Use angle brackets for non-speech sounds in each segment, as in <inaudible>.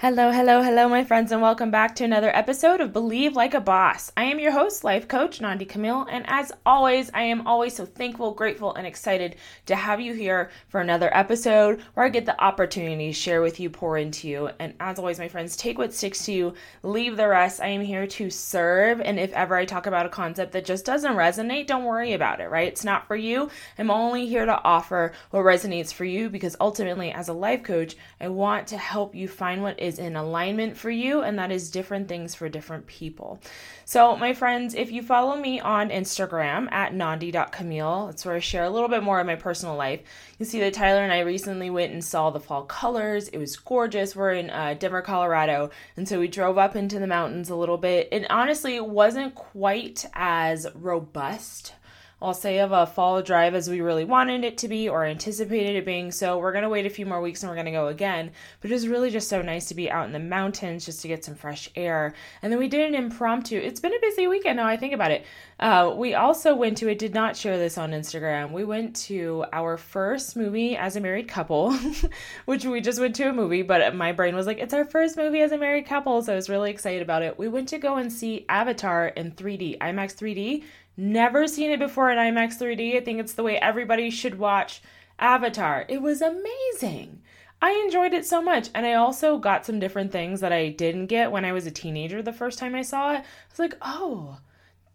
Hello, hello, hello, my friends, and welcome back to another episode of Believe Like a Boss. I am your host, life coach Nandi Camille, and as always, I am always so thankful, grateful, and excited to have you here for another episode where I get the opportunity to share with you, pour into you. And as always, my friends, take what sticks to you, leave the rest. I am here to serve, and if ever I talk about a concept that just doesn't resonate, don't worry about it, right? It's not for you. I'm only here to offer what resonates for you because ultimately, as a life coach, I want to help you find what is is in alignment for you, and that is different things for different people. So, my friends, if you follow me on Instagram at nandi.camille, that's where I share a little bit more of my personal life. You see that Tyler and I recently went and saw the fall colors. It was gorgeous. We're in uh, Denver, Colorado, and so we drove up into the mountains a little bit. And honestly, it wasn't quite as robust I'll say of a fall drive as we really wanted it to be or anticipated it being. So we're going to wait a few more weeks and we're going to go again. But it was really just so nice to be out in the mountains just to get some fresh air. And then we did an impromptu. It's been a busy weekend now I think about it. Uh, we also went to, I did not share this on Instagram. We went to our first movie as a married couple, <laughs> which we just went to a movie, but my brain was like, it's our first movie as a married couple. So I was really excited about it. We went to go and see Avatar in 3D, IMAX 3D. Never seen it before in IMAX 3D. I think it's the way everybody should watch Avatar. It was amazing. I enjoyed it so much. And I also got some different things that I didn't get when I was a teenager the first time I saw it. I was like, oh,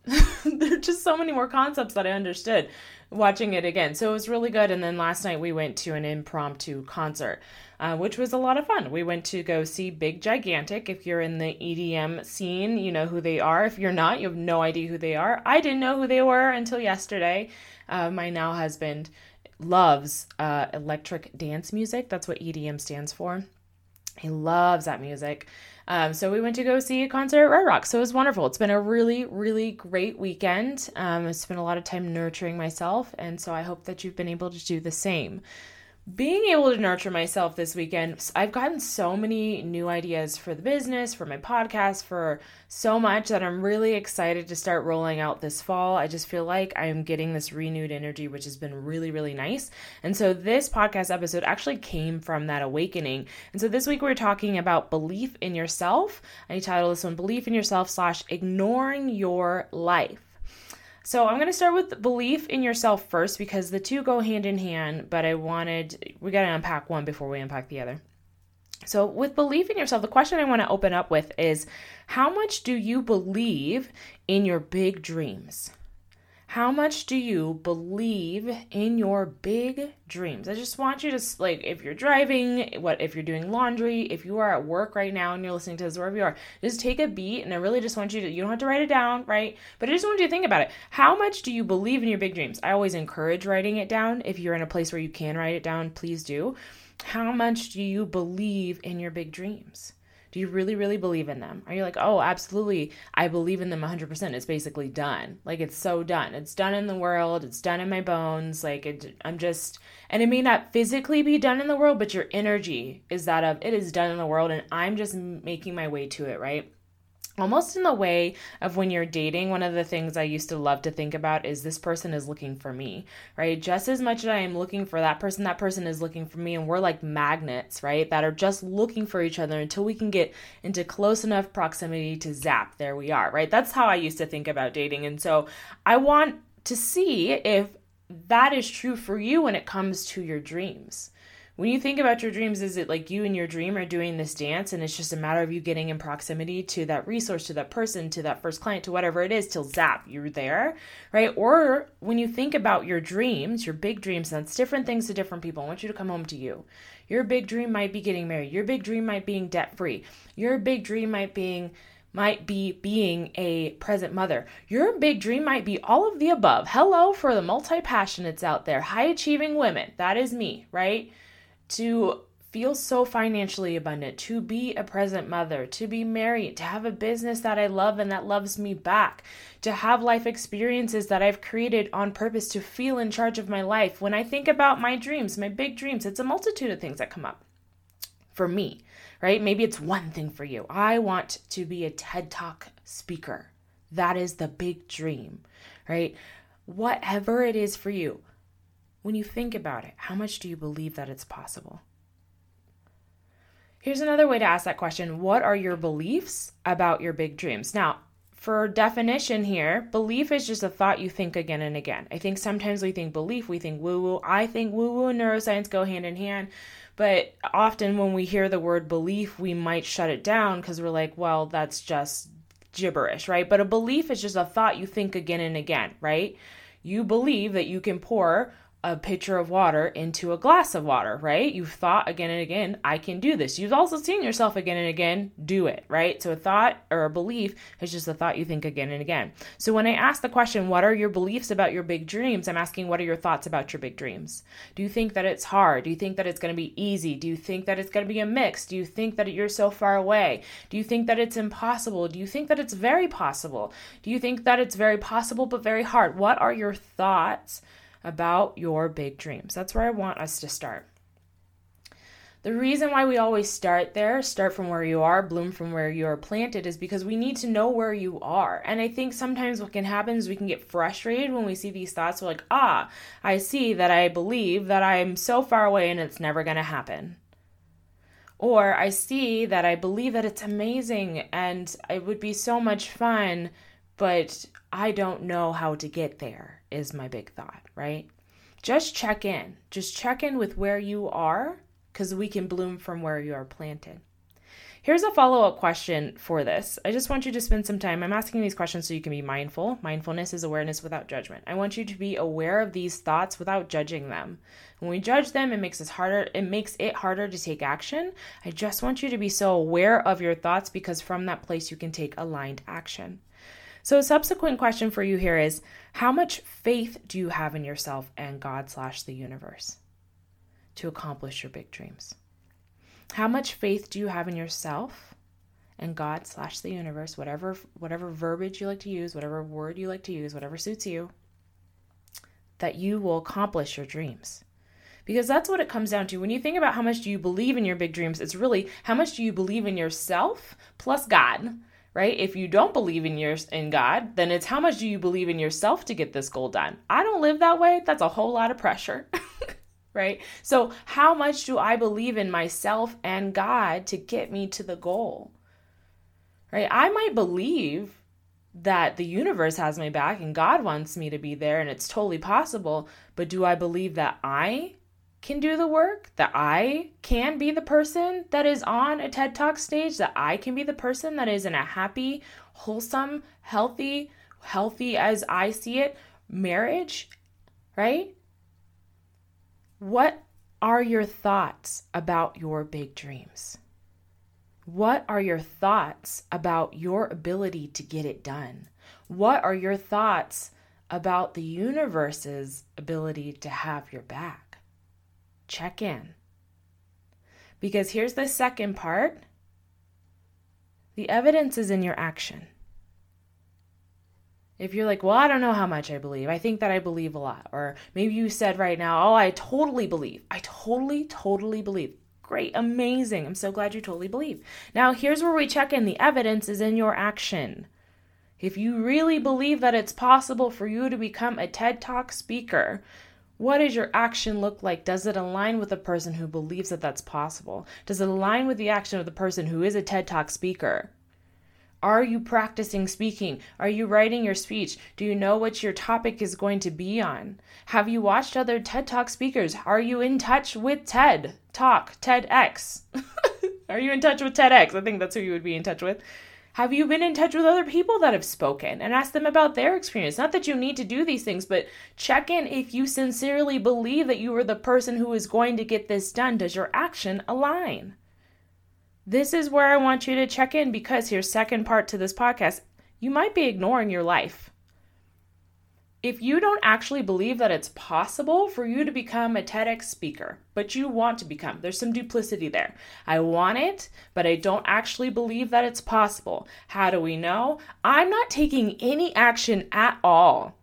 <laughs> there are just so many more concepts that I understood watching it again. So it was really good. And then last night we went to an impromptu concert, uh, which was a lot of fun. We went to go see Big Gigantic. If you're in the EDM scene, you know who they are. If you're not, you have no idea who they are. I didn't know who they were until yesterday. Uh, my now husband loves uh, electric dance music. That's what EDM stands for. He loves that music. Um, so we went to go see a concert at Red Rock. So it was wonderful. It's been a really, really great weekend. Um, I spent a lot of time nurturing myself. And so I hope that you've been able to do the same being able to nurture myself this weekend, I've gotten so many new ideas for the business, for my podcast, for so much that I'm really excited to start rolling out this fall. I just feel like I am getting this renewed energy, which has been really, really nice. And so this podcast episode actually came from that awakening. And so this week we're talking about belief in yourself. I titled this one Belief in Yourself slash Ignoring Your Life. So I'm going to start with belief in yourself first because the two go hand in hand, but I wanted, we got to unpack one before we unpack the other. So, with belief in yourself, the question I want to open up with is how much do you believe in your big dreams? How much do you believe in your big dreams? I just want you to like if you're driving, what if you're doing laundry, if you are at work right now and you're listening to this wherever you are, just take a beat and I really just want you to you don't have to write it down, right? But I just want you to think about it. How much do you believe in your big dreams? I always encourage writing it down. If you're in a place where you can write it down, please do. How much do you believe in your big dreams? Do you really, really believe in them? Are you like, oh, absolutely, I believe in them 100%. It's basically done. Like, it's so done. It's done in the world. It's done in my bones. Like, it, I'm just, and it may not physically be done in the world, but your energy is that of it is done in the world, and I'm just making my way to it, right? Almost in the way of when you're dating one of the things i used to love to think about is this person is looking for me right? Just as much as i am looking for that person that person is looking for me and we're like magnets right that are just looking for each other until we can get into close enough proximity to zap there we are right? That's how i used to think about dating and so i want to see if that is true for you when it comes to your dreams when you think about your dreams, is it like you and your dream are doing this dance and it's just a matter of you getting in proximity to that resource, to that person, to that first client, to whatever it is, till zap, you're there, right? Or when you think about your dreams, your big dreams, that's different things to different people. I want you to come home to you. Your big dream might be getting married. Your big dream might be being debt free. Your big dream might being might be being a present mother. Your big dream might be all of the above. Hello for the multi passionates out there, high achieving women. That is me, right? To feel so financially abundant, to be a present mother, to be married, to have a business that I love and that loves me back, to have life experiences that I've created on purpose to feel in charge of my life. When I think about my dreams, my big dreams, it's a multitude of things that come up for me, right? Maybe it's one thing for you. I want to be a TED Talk speaker. That is the big dream, right? Whatever it is for you, when you think about it, how much do you believe that it's possible? Here's another way to ask that question What are your beliefs about your big dreams? Now, for definition here, belief is just a thought you think again and again. I think sometimes we think belief, we think woo woo. I think woo woo and neuroscience go hand in hand. But often when we hear the word belief, we might shut it down because we're like, well, that's just gibberish, right? But a belief is just a thought you think again and again, right? You believe that you can pour a pitcher of water into a glass of water, right? You've thought again and again, I can do this. You've also seen yourself again and again do it, right? So a thought or a belief is just a thought you think again and again. So when I ask the question, what are your beliefs about your big dreams? I'm asking, what are your thoughts about your big dreams? Do you think that it's hard? Do you think that it's going to be easy? Do you think that it's going to be a mix? Do you think that you're so far away? Do you think that it's impossible? Do you think that it's very possible? Do you think that it's very possible but very hard? What are your thoughts? About your big dreams. That's where I want us to start. The reason why we always start there, start from where you are, bloom from where you are planted, is because we need to know where you are. And I think sometimes what can happen is we can get frustrated when we see these thoughts. We're like, ah, I see that I believe that I'm so far away and it's never going to happen. Or I see that I believe that it's amazing and it would be so much fun, but I don't know how to get there, is my big thought right? Just check in. Just check in with where you are because we can bloom from where you are planted. Here's a follow up question for this. I just want you to spend some time. I'm asking these questions so you can be mindful. Mindfulness is awareness without judgment. I want you to be aware of these thoughts without judging them. When we judge them, it makes us harder. It makes it harder to take action. I just want you to be so aware of your thoughts because from that place you can take aligned action. So, a subsequent question for you here is How much faith do you have in yourself and God slash the universe to accomplish your big dreams? How much faith do you have in yourself and God slash the universe, whatever whatever verbiage you like to use, whatever word you like to use, whatever suits you, that you will accomplish your dreams? Because that's what it comes down to. When you think about how much do you believe in your big dreams, it's really how much do you believe in yourself plus God right? If you don't believe in your in God, then it's how much do you believe in yourself to get this goal done? I don't live that way. That's a whole lot of pressure. <laughs> right? So, how much do I believe in myself and God to get me to the goal? Right? I might believe that the universe has my back and God wants me to be there and it's totally possible, but do I believe that I can do the work, that I can be the person that is on a TED Talk stage, that I can be the person that is in a happy, wholesome, healthy, healthy as I see it, marriage, right? What are your thoughts about your big dreams? What are your thoughts about your ability to get it done? What are your thoughts about the universe's ability to have your back? Check in. Because here's the second part the evidence is in your action. If you're like, well, I don't know how much I believe. I think that I believe a lot. Or maybe you said right now, oh, I totally believe. I totally, totally believe. Great, amazing. I'm so glad you totally believe. Now, here's where we check in the evidence is in your action. If you really believe that it's possible for you to become a TED Talk speaker, what does your action look like? Does it align with the person who believes that that's possible? Does it align with the action of the person who is a TED Talk speaker? Are you practicing speaking? Are you writing your speech? Do you know what your topic is going to be on? Have you watched other TED Talk speakers? Are you in touch with TED Talk, TEDx? <laughs> Are you in touch with TEDx? I think that's who you would be in touch with. Have you been in touch with other people that have spoken and asked them about their experience? Not that you need to do these things, but check in if you sincerely believe that you are the person who is going to get this done. Does your action align? This is where I want you to check in because here's second part to this podcast. You might be ignoring your life. If you don't actually believe that it's possible for you to become a TEDx speaker, but you want to become, there's some duplicity there. I want it, but I don't actually believe that it's possible. How do we know? I'm not taking any action at all.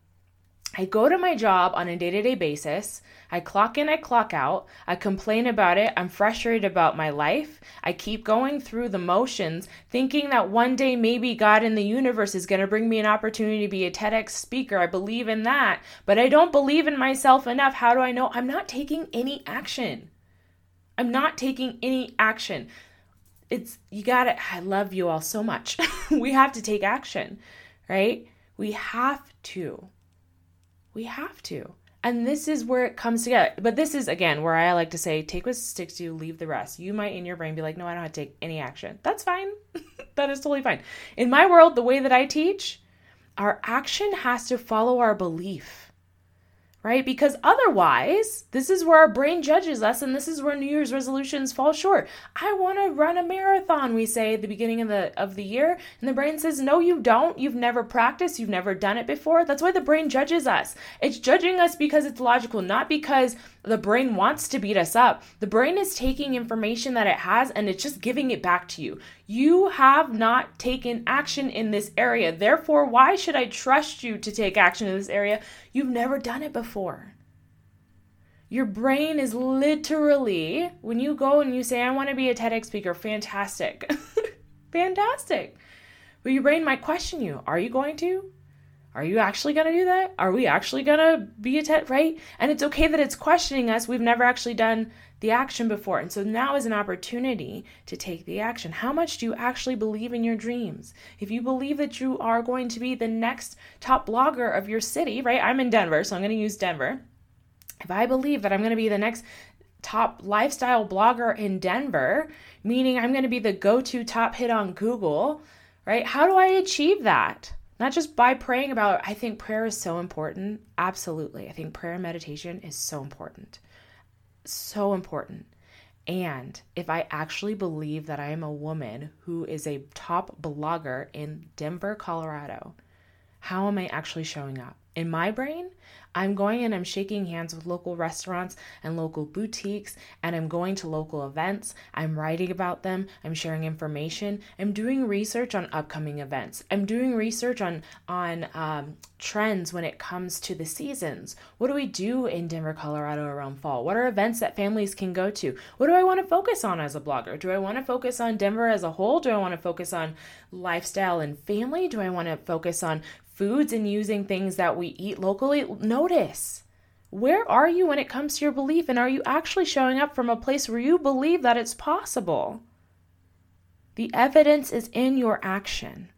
I go to my job on a day to day basis. I clock in, I clock out. I complain about it. I'm frustrated about my life. I keep going through the motions, thinking that one day maybe God in the universe is going to bring me an opportunity to be a TEDx speaker. I believe in that, but I don't believe in myself enough. How do I know? I'm not taking any action. I'm not taking any action. It's, you gotta, I love you all so much. <laughs> we have to take action, right? We have to. We have to. And this is where it comes together. But this is, again, where I like to say, take what sticks to you, leave the rest. You might in your brain be like, no, I don't have to take any action. That's fine. <laughs> that is totally fine. In my world, the way that I teach, our action has to follow our belief right? Because otherwise, this is where our brain judges us, and this is where New Year's resolutions fall short. I want to run a marathon, we say at the beginning of the of the year, and the brain says, "No, you don't. You've never practiced. You've never done it before." That's why the brain judges us. It's judging us because it's logical, not because the brain wants to beat us up. The brain is taking information that it has and it's just giving it back to you. You have not taken action in this area. Therefore, why should I trust you to take action in this area? You've never done it before. Your brain is literally, when you go and you say, I want to be a TEDx speaker, fantastic. <laughs> fantastic. But your brain might question you Are you going to? Are you actually going to do that? Are we actually going to be a TED, right? And it's okay that it's questioning us. We've never actually done the action before. And so now is an opportunity to take the action. How much do you actually believe in your dreams? If you believe that you are going to be the next top blogger of your city, right? I'm in Denver, so I'm going to use Denver. If I believe that I'm going to be the next top lifestyle blogger in Denver, meaning I'm going to be the go to top hit on Google, right? How do I achieve that? Not just by praying about i think prayer is so important. Absolutely. I think prayer and meditation is so important. So important. And if i actually believe that i am a woman who is a top blogger in denver colorado how am i actually showing up in my brain, I'm going and I'm shaking hands with local restaurants and local boutiques, and I'm going to local events. I'm writing about them. I'm sharing information. I'm doing research on upcoming events. I'm doing research on on um, trends when it comes to the seasons. What do we do in Denver, Colorado around fall? What are events that families can go to? What do I want to focus on as a blogger? Do I want to focus on Denver as a whole? Do I want to focus on lifestyle and family? Do I want to focus on foods and using things that we eat locally, notice where are you when it comes to your belief? And are you actually showing up from a place where you believe that it's possible? The evidence is in your action.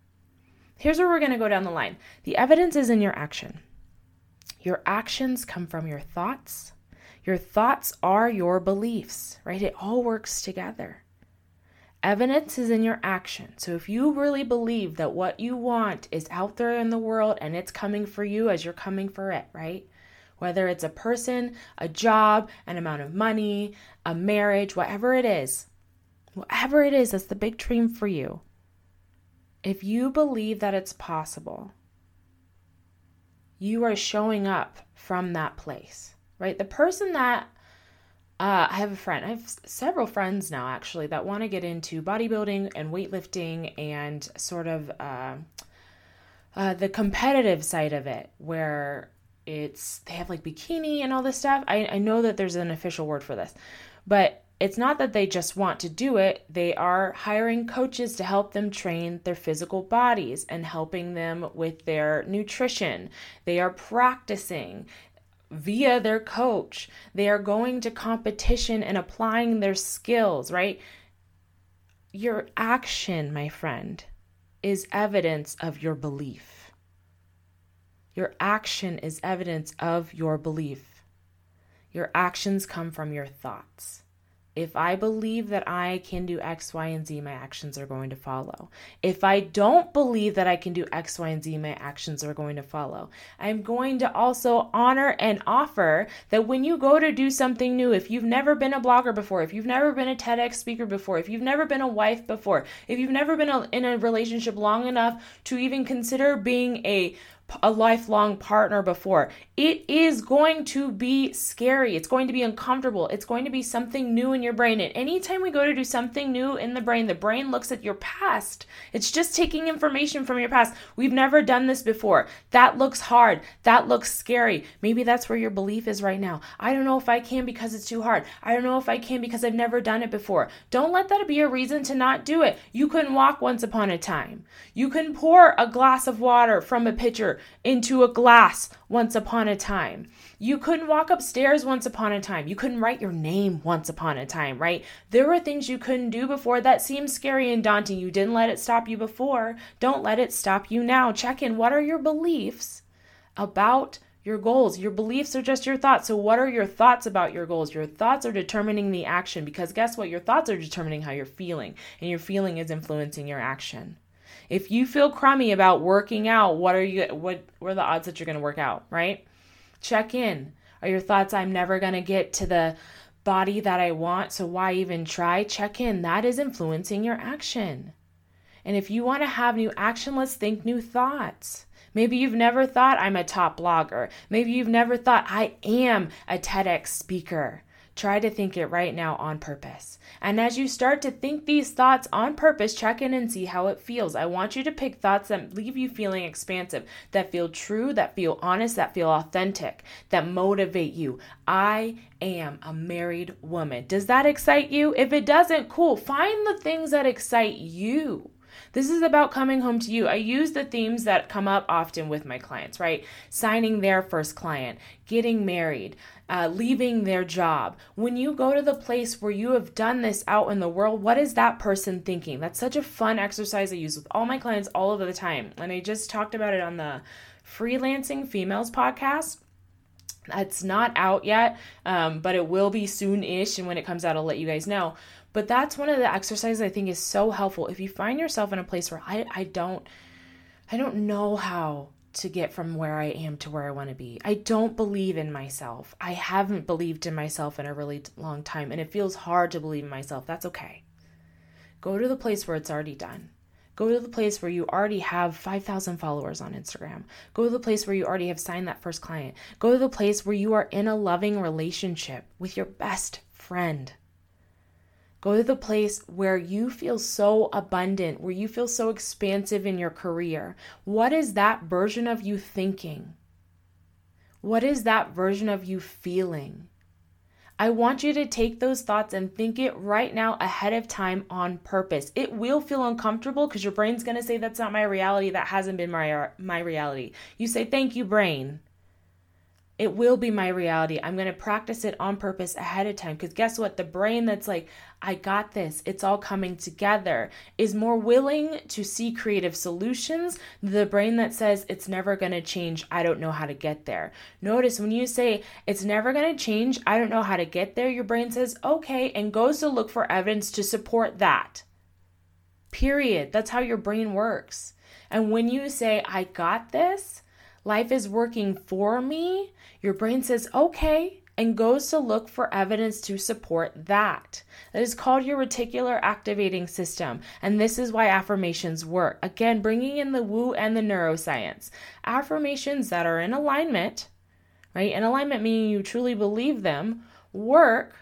Here's where we're going to go down the line the evidence is in your action. Your actions come from your thoughts. Your thoughts are your beliefs, right? It all works together. Evidence is in your action. So if you really believe that what you want is out there in the world and it's coming for you as you're coming for it, right? Whether it's a person, a job, an amount of money, a marriage, whatever it is, whatever it is that's the big dream for you. If you believe that it's possible, you are showing up from that place, right? The person that uh, I have a friend. I have several friends now, actually, that want to get into bodybuilding and weightlifting and sort of uh, uh, the competitive side of it, where it's they have like bikini and all this stuff. I, I know that there's an official word for this, but it's not that they just want to do it. They are hiring coaches to help them train their physical bodies and helping them with their nutrition. They are practicing via their coach. They are going to competition and applying their skills, right? Your action, my friend, is evidence of your belief. Your action is evidence of your belief. Your actions come from your thoughts. If I believe that I can do X, Y, and Z, my actions are going to follow. If I don't believe that I can do X, Y, and Z, my actions are going to follow. I'm going to also honor and offer that when you go to do something new, if you've never been a blogger before, if you've never been a TEDx speaker before, if you've never been a wife before, if you've never been in a relationship long enough to even consider being a a lifelong partner before. It is going to be scary. It's going to be uncomfortable. It's going to be something new in your brain. And anytime we go to do something new in the brain, the brain looks at your past. It's just taking information from your past. We've never done this before. That looks hard. That looks scary. Maybe that's where your belief is right now. I don't know if I can because it's too hard. I don't know if I can because I've never done it before. Don't let that be a reason to not do it. You couldn't walk once upon a time. You can pour a glass of water from a pitcher into a glass once upon a time. You couldn't walk upstairs once upon a time. You couldn't write your name once upon a time, right? There were things you couldn't do before that seemed scary and daunting. You didn't let it stop you before. Don't let it stop you now. Check in. What are your beliefs about your goals? Your beliefs are just your thoughts. So, what are your thoughts about your goals? Your thoughts are determining the action because guess what? Your thoughts are determining how you're feeling, and your feeling is influencing your action. If you feel crummy about working out, what are you what are the odds that you're going to work out, right? Check in. Are your thoughts I'm never going to get to the body that I want, so why even try? Check in. That is influencing your action. And if you want to have new action, let's think new thoughts. Maybe you've never thought I'm a top blogger. Maybe you've never thought I am a TEDx speaker. Try to think it right now on purpose. And as you start to think these thoughts on purpose, check in and see how it feels. I want you to pick thoughts that leave you feeling expansive, that feel true, that feel honest, that feel authentic, that motivate you. I am a married woman. Does that excite you? If it doesn't, cool. Find the things that excite you. This is about coming home to you. I use the themes that come up often with my clients, right? Signing their first client, getting married, uh, leaving their job. When you go to the place where you have done this out in the world, what is that person thinking? That's such a fun exercise I use with all my clients all of the time. And I just talked about it on the Freelancing Females podcast. It's not out yet, um, but it will be soon ish. And when it comes out, I'll let you guys know. But that's one of the exercises I think is so helpful. If you find yourself in a place where I, I don't I don't know how to get from where I am to where I want to be. I don't believe in myself. I haven't believed in myself in a really long time and it feels hard to believe in myself. That's okay. Go to the place where it's already done. Go to the place where you already have 5,000 followers on Instagram. Go to the place where you already have signed that first client. Go to the place where you are in a loving relationship with your best friend. Go to the place where you feel so abundant, where you feel so expansive in your career. What is that version of you thinking? What is that version of you feeling? I want you to take those thoughts and think it right now ahead of time on purpose. It will feel uncomfortable because your brain's going to say that's not my reality, that hasn't been my my reality. You say thank you brain it will be my reality. I'm going to practice it on purpose ahead of time. Because guess what? The brain that's like, I got this, it's all coming together, is more willing to see creative solutions. The brain that says, it's never going to change, I don't know how to get there. Notice when you say, it's never going to change, I don't know how to get there, your brain says, okay, and goes to look for evidence to support that. Period. That's how your brain works. And when you say, I got this, life is working for me, your brain says, okay, and goes to look for evidence to support that. That is called your reticular activating system. And this is why affirmations work. Again, bringing in the woo and the neuroscience. Affirmations that are in alignment, right? In alignment meaning you truly believe them, work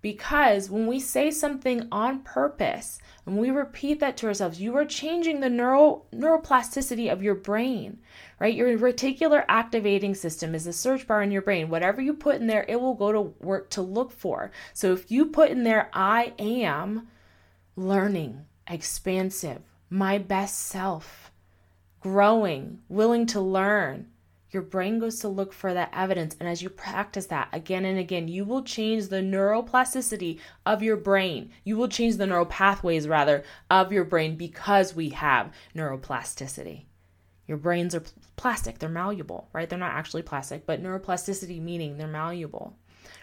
because when we say something on purpose, and we repeat that to ourselves, you are changing the neural neuroplasticity of your brain, right? Your reticular activating system is a search bar in your brain. Whatever you put in there, it will go to work to look for. So if you put in there, I am learning, expansive, my best self, growing, willing to learn, your brain goes to look for that evidence. And as you practice that again and again, you will change the neuroplasticity of your brain. You will change the neural pathways, rather, of your brain because we have neuroplasticity. Your brains are plastic, they're malleable, right? They're not actually plastic, but neuroplasticity meaning they're malleable.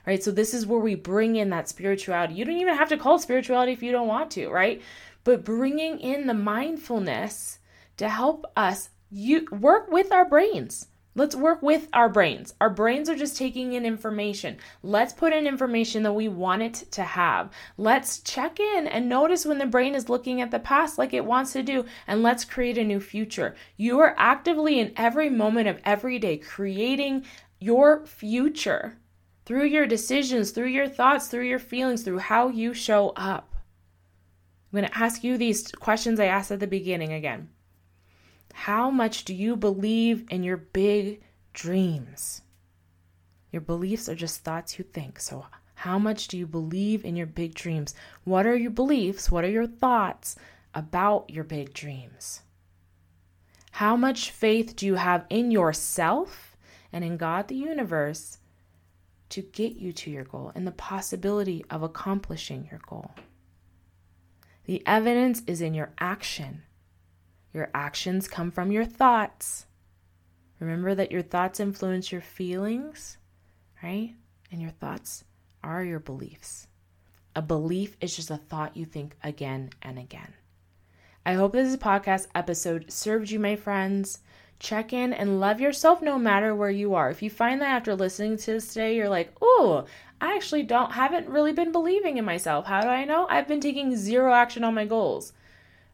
Right? So this is where we bring in that spirituality. You don't even have to call it spirituality if you don't want to, right? But bringing in the mindfulness to help us you work with our brains Let's work with our brains. Our brains are just taking in information. Let's put in information that we want it to have. Let's check in and notice when the brain is looking at the past like it wants to do, and let's create a new future. You are actively in every moment of every day creating your future through your decisions, through your thoughts, through your feelings, through how you show up. I'm going to ask you these questions I asked at the beginning again. How much do you believe in your big dreams? Your beliefs are just thoughts you think. So, how much do you believe in your big dreams? What are your beliefs? What are your thoughts about your big dreams? How much faith do you have in yourself and in God, the universe, to get you to your goal and the possibility of accomplishing your goal? The evidence is in your action. Your actions come from your thoughts. Remember that your thoughts influence your feelings, right? And your thoughts are your beliefs. A belief is just a thought you think again and again. I hope this podcast episode served you, my friends. Check in and love yourself no matter where you are. If you find that after listening to this today, you're like, oh, I actually don't, haven't really been believing in myself. How do I know? I've been taking zero action on my goals.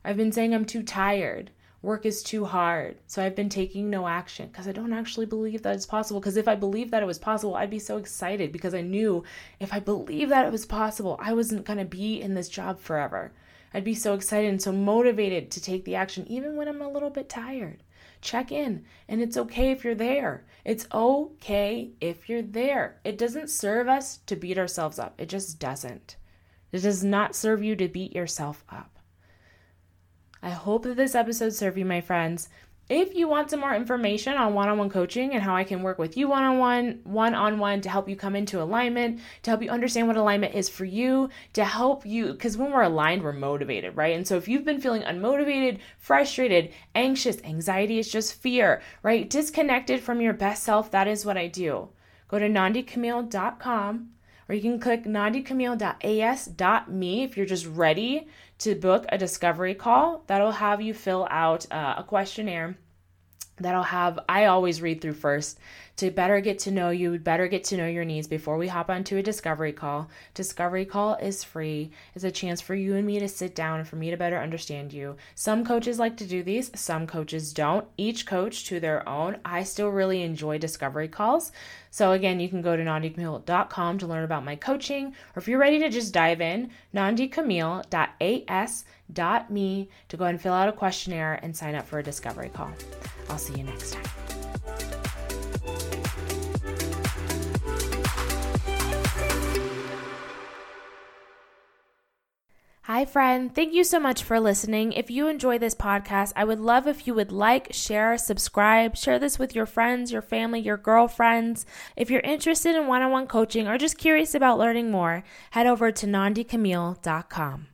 I've been saying I'm too tired. Work is too hard. So I've been taking no action because I don't actually believe that it's possible. Because if I believed that it was possible, I'd be so excited because I knew if I believed that it was possible, I wasn't going to be in this job forever. I'd be so excited and so motivated to take the action, even when I'm a little bit tired. Check in, and it's okay if you're there. It's okay if you're there. It doesn't serve us to beat ourselves up, it just doesn't. It does not serve you to beat yourself up. I hope that this episode served you, my friends. If you want some more information on one on one coaching and how I can work with you one on one, one on one to help you come into alignment, to help you understand what alignment is for you, to help you, because when we're aligned, we're motivated, right? And so if you've been feeling unmotivated, frustrated, anxious, anxiety is just fear, right? Disconnected from your best self, that is what I do. Go to nandicamille.com or you can click nandicamille.as.me if you're just ready to book a discovery call. That'll have you fill out uh, a questionnaire that I'll have I always read through first to better get to know you, better get to know your needs before we hop onto a discovery call. Discovery call is free. It's a chance for you and me to sit down and for me to better understand you. Some coaches like to do these, some coaches don't. Each coach to their own. I still really enjoy discovery calls. So again, you can go to nandicamille.com to learn about my coaching, or if you're ready to just dive in, nandicamille.as.me to go and fill out a questionnaire and sign up for a discovery call. I'll see you next time. Hi, friend. Thank you so much for listening. If you enjoy this podcast, I would love if you would like, share, subscribe, share this with your friends, your family, your girlfriends. If you're interested in one on one coaching or just curious about learning more, head over to nandicamille.com.